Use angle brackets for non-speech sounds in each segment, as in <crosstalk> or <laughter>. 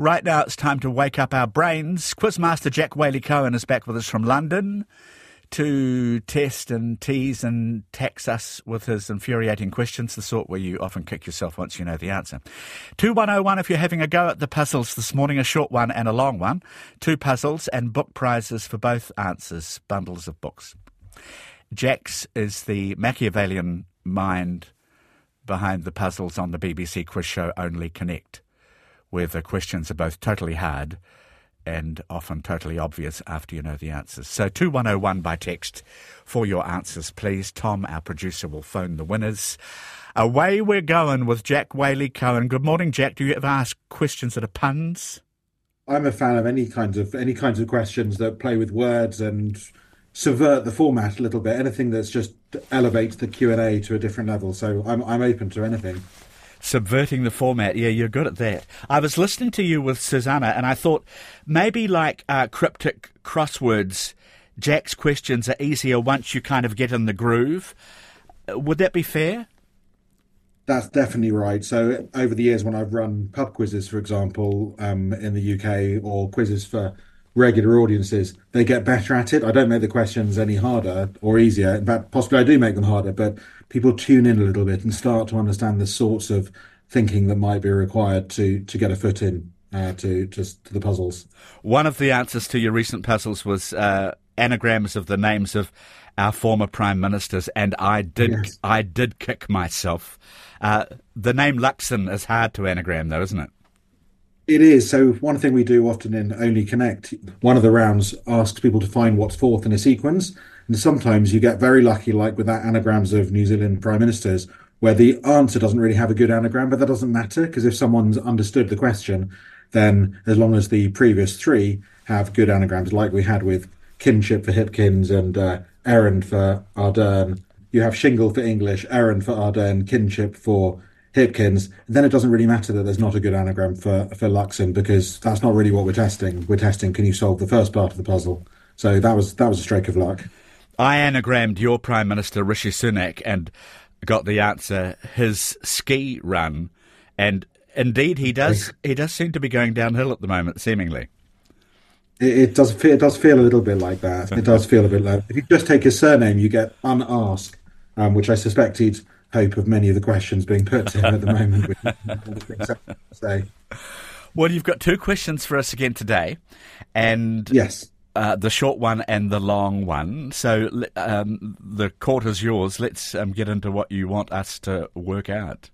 Right now, it's time to wake up our brains. Quizmaster Jack Waley-Cohen is back with us from London to test and tease and tax us with his infuriating questions, the sort where you often kick yourself once you know the answer. 2101 if you're having a go at the puzzles this morning, a short one and a long one. Two puzzles and book prizes for both answers, bundles of books. Jack's is the Machiavellian mind behind the puzzles on the BBC quiz show Only Connect, where the questions are both totally hard and often totally obvious after you know the answers. So 2101 by text for your answers, please. Tom, our producer, will phone the winners. Away we're going with Jack Waley-Cohen. Good morning, Jack. Do you ever ask questions that are puns? I'm a fan of any kinds of any kinds of questions that play with words and subvert the format a little bit. Anything that's just elevates the Q and A to a different level. So I'm I'm open to anything subverting the format. Yeah, you're good at that. I was listening to you with Susanna, and I thought maybe like uh, cryptic crosswords, Jack's questions are easier once you kind of get in the groove. Uh, would that be fair? That's definitely right. So over the years, when I've run pub quizzes, for example, um, in the UK, or quizzes for regular audiences, they get better at it. I don't make the questions any harder or easier. In fact, possibly I do make them harder, but people tune in a little bit and start to understand the sorts of thinking that might be required to to get a foot in uh, to, to, to the puzzles. One of the answers to your recent puzzles was uh, anagrams of the names of our former prime ministers, and I did yes. I did kick myself. Uh, the name Luxon is hard to anagram, though, isn't it? It is. So one thing we do often in Only Connect, one of the rounds asks people to find what's fourth in a sequence. And sometimes you get very lucky, like with that anagrams of New Zealand prime ministers, where the answer doesn't really have a good anagram, but that doesn't matter because if someone's understood the question, then as long as the previous three have good anagrams, like we had with kinship for Hipkins and uh, errand for Ardern, you have shingle for English, errand for Ardern, kinship for Hipkins, then it doesn't really matter that there's not a good anagram for, for Luxon because that's not really what we're testing. We're testing can you solve the first part of the puzzle. So that was that was a stroke of luck. I anagrammed your Prime Minister Rishi Sunak and got the answer his ski run, and indeed he does he does seem to be going downhill at the moment, seemingly. It, it does feel it does feel a little bit like that. It does feel a bit like if you just take his surname, you get unasked, um, which I suspect he'd hope of many of the questions being put to him at the <laughs> moment. say. Well, you've got two questions for us again today, and yes, uh, the short one and the long one. So um, the court is yours. Let's um, get into what you want us to work out.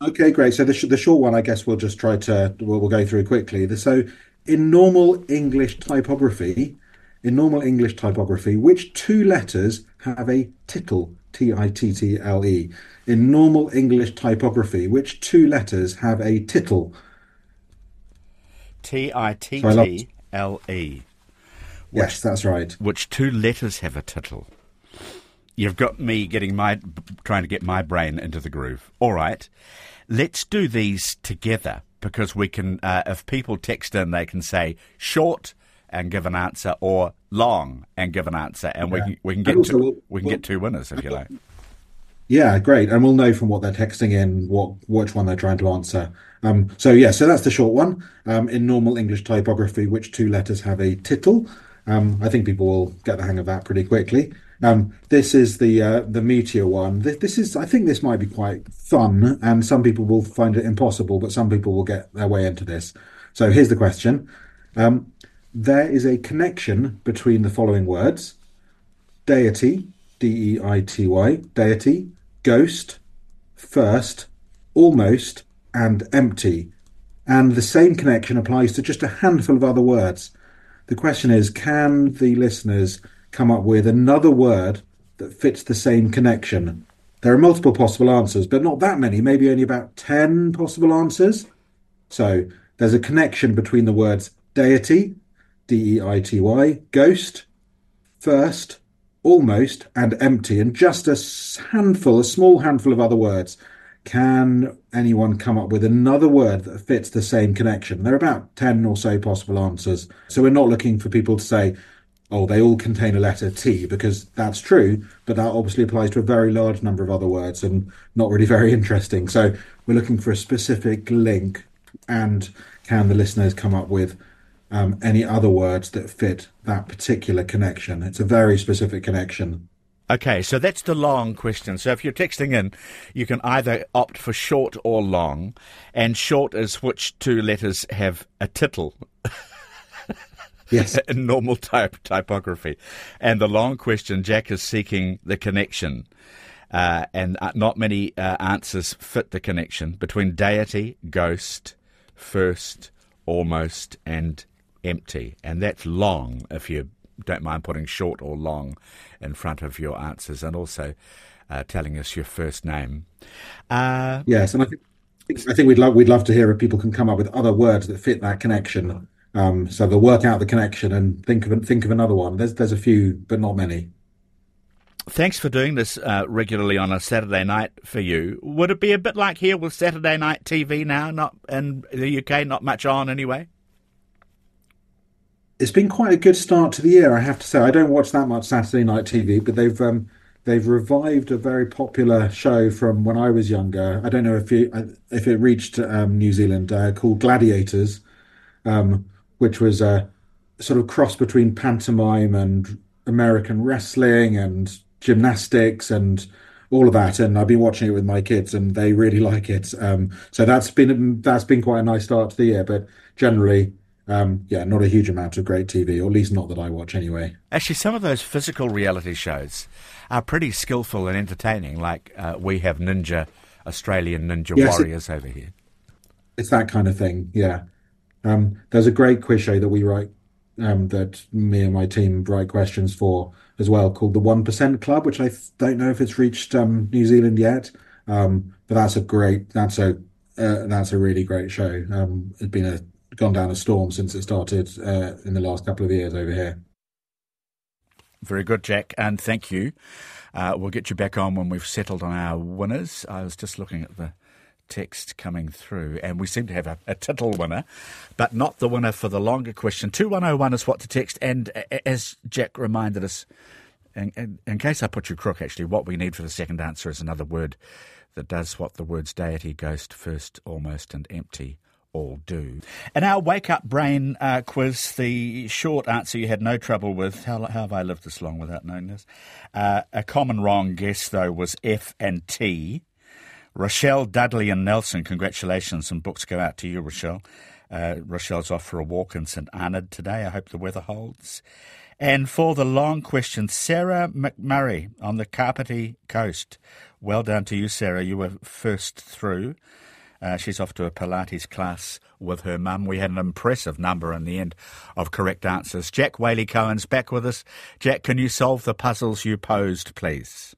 Okay, great. So the sh- the short one, I guess we'll just try to we'll, we'll go through quickly. So in normal English typography, in normal English typography, which two letters have a tittle T I T T L E. In normal English typography, which two letters have a tittle? T I T T L E. Yes, that's right. Which two letters have a tittle? You've got me getting my trying to get my brain into the groove. All right, let's do these together because we can. Uh, if people text in, they can say short and give an answer, or long and give an answer, and yeah. we can we can get also, two, we'll, we can we'll, get two winners if you like. Yeah, great, and we'll know from what they're texting in what which one they're trying to answer. Um, so yeah, so that's the short one. Um, in normal English typography, which two letters have a tittle? Um, I think people will get the hang of that pretty quickly. Um, this is the uh, the meteor one. This, this, is, I think, this might be quite fun, and some people will find it impossible, but some people will get their way into this. So here's the question: um, there is a connection between the following words deity, D E I T Y, deity, ghost, first, almost, and empty. And the same connection applies to just a handful of other words. The question is can the listeners come up with another word that fits the same connection? There are multiple possible answers, but not that many, maybe only about 10 possible answers. So there's a connection between the words deity, D E I T Y, ghost, first, almost, and empty, and just a handful, a small handful of other words. Can anyone come up with another word that fits the same connection? There are about 10 or so possible answers. So we're not looking for people to say, oh, they all contain a letter T, because that's true, but that obviously applies to a very large number of other words and not really very interesting. So we're looking for a specific link and can the listeners come up with um, any other words that fit that particular connection? It's a very specific connection. Okay, so that's the long question. So if you're texting in, you can either opt for short or long, and short is which two letters have a tittle. <laughs> Yes. in normal type typography. And the long question, Jack is seeking the connection. Uh, and uh, not many uh, answers fit the connection between deity, ghost, first, almost, and empty. And that's long if you don't mind putting short or long in front of your answers and also uh, telling us your first name. Uh, yes, and I think I think we'd love we'd love to hear if people can come up with other words that fit that connection. Um, so they'll work out the connection and think of think of another one. There's there's a few, but not many. Thanks for doing this uh, regularly on a Saturday night for you. Would it be a bit like here with Saturday night TV now? Not in the UK, not much on anyway it's been quite a good start to the year, I have to say. I don't watch that much Saturday night TV, but they've um, they've revived a very popular show from when I was younger. I don't know if it if it reached um, New Zealand uh, called Gladiators, um, which was a sort of cross between pantomime and American wrestling and gymnastics and all of that. And I've been watching it with my kids, and they really <laughs> like it. Um, so that's been that's been quite a nice start to the year. But generally, um, yeah, not a huge amount of great TV, or at least not that I watch anyway. Actually, some of those physical reality shows are pretty skillful and entertaining. Like uh, we have Ninja, Australian Ninja yes, Warriors it, over here. It's that kind of thing, yeah. Um, there's a great quiz show that we write, um, that me and my team write questions for as well, called the One Percent Club, which I don't know if it's reached um, New Zealand yet. Um, but that's a great, that's a uh, that's a really great show. Um, it's been a gone down a storm since it started uh, in the last couple of years over here. Very good, Jack, and thank you. Uh, we'll get you back on when we've settled on our winners. I was just looking at the text coming through, and we seem to have a, a tittle winner, but not the winner for the longer question. 2101 is what to text, and as Jack reminded us, in, in, in, case I put you crook, actually, what we need for the second answer is another word that does what the words deity, ghost, first, almost, and empty all do. And our wake up brain uh, quiz, the short answer you had no trouble with. How, how have I lived this long without knowing this? Uh, a common wrong guess, though, was F and T. Rochelle, Dudley, and Nelson, congratulations, and books go out to you, Rochelle. Uh, Rochelle's off for a walk in St Arnaud today. I hope the weather holds. And for the long question, Sarah McMurray on the Kapiti coast. Well done to you, Sarah. You were first through. Uh, she's off to a Pilates class with her mum. We had an impressive number in the end of correct answers. Jack Waley-Cohen's back with us. Jack, can you solve the puzzles you posed, please?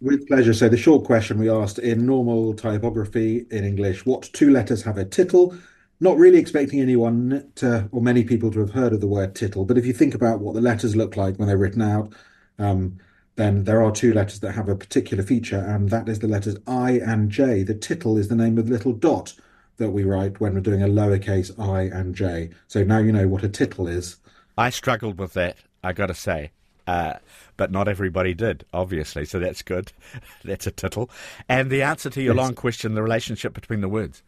With pleasure. So, the short question we asked in normal typography in English what two letters have a tittle? Not really expecting anyone to, or many people to have heard of the word tittle, but if you think about what the letters look like when they're written out, um, then there are two letters that have a particular feature, and that is the letters I and J. The tittle is the name of the little dot that we write when we're doing a lowercase i and j. So now you know what a tittle is. I struggled with that, I got to say. Uh, but not everybody did, obviously, so that's good. <laughs> that's a tittle. And the answer to your yes. long question, the relationship between the words.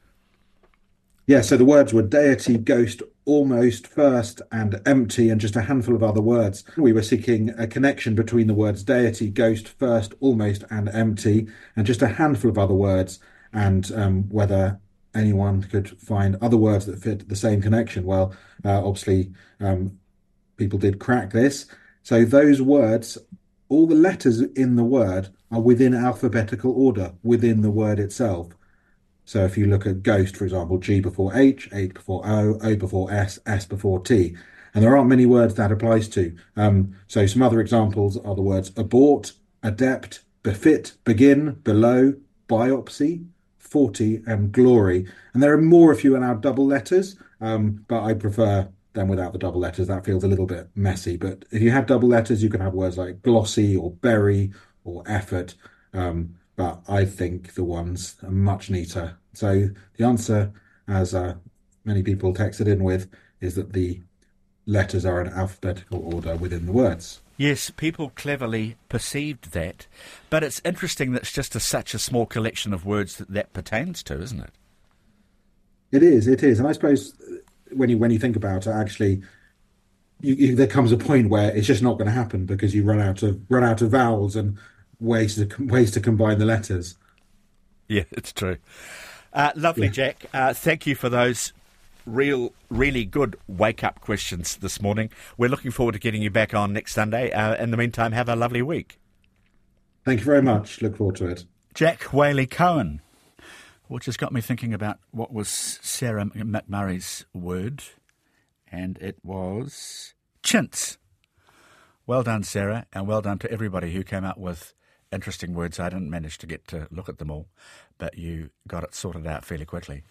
Yeah, so the words were deity, ghost, almost, first, and empty, and just a handful of other words. We were seeking a connection between the words deity, ghost, first, almost, and empty, and just a handful of other words, and um, whether anyone could find other words that fit the same connection. Well, uh, obviously, um, people did crack this. So those words, all the letters in the word are within alphabetical order within the word itself. So if you look at ghost, for example, G before H, H before O, O before S, S before T. And there aren't many words that applies to. Um, so some other examples are the words abort, adept, befit, begin, below, biopsy, 40, and glory. And there are more if you allow double letters, um, but I prefer them without the double letters. That feels a little bit messy. But if you have double letters, you can have words like glossy or berry or effort. Um, but I think the ones are much neater. So the answer, as uh, many people texted in with, is that the letters are in alphabetical order within the words. Yes, people cleverly perceived that, but it's interesting that it's just a, such a small collection of words that that pertains to, isn't it? It is, it is, and I suppose when you when you think about it, actually, you, you, there comes a point where it's just not going to happen because you run out of run out of vowels and ways to <laughs> ways to combine the letters. Yeah, it's true. Uh, lovely, yeah. Jack. Uh, thank you for those real, really good wake up questions this morning. We're looking forward to getting you back on next Sunday. Uh, in the meantime, have a lovely week. Thank you very much. Look forward to it. Jack Waley-Cohen, which has got me thinking about what was Sarah McMurray's word, and it was chintz. Well done, Sarah, and well done to everybody who came up with interesting words. I didn't manage to get to look at them all, but you got it sorted out fairly quickly.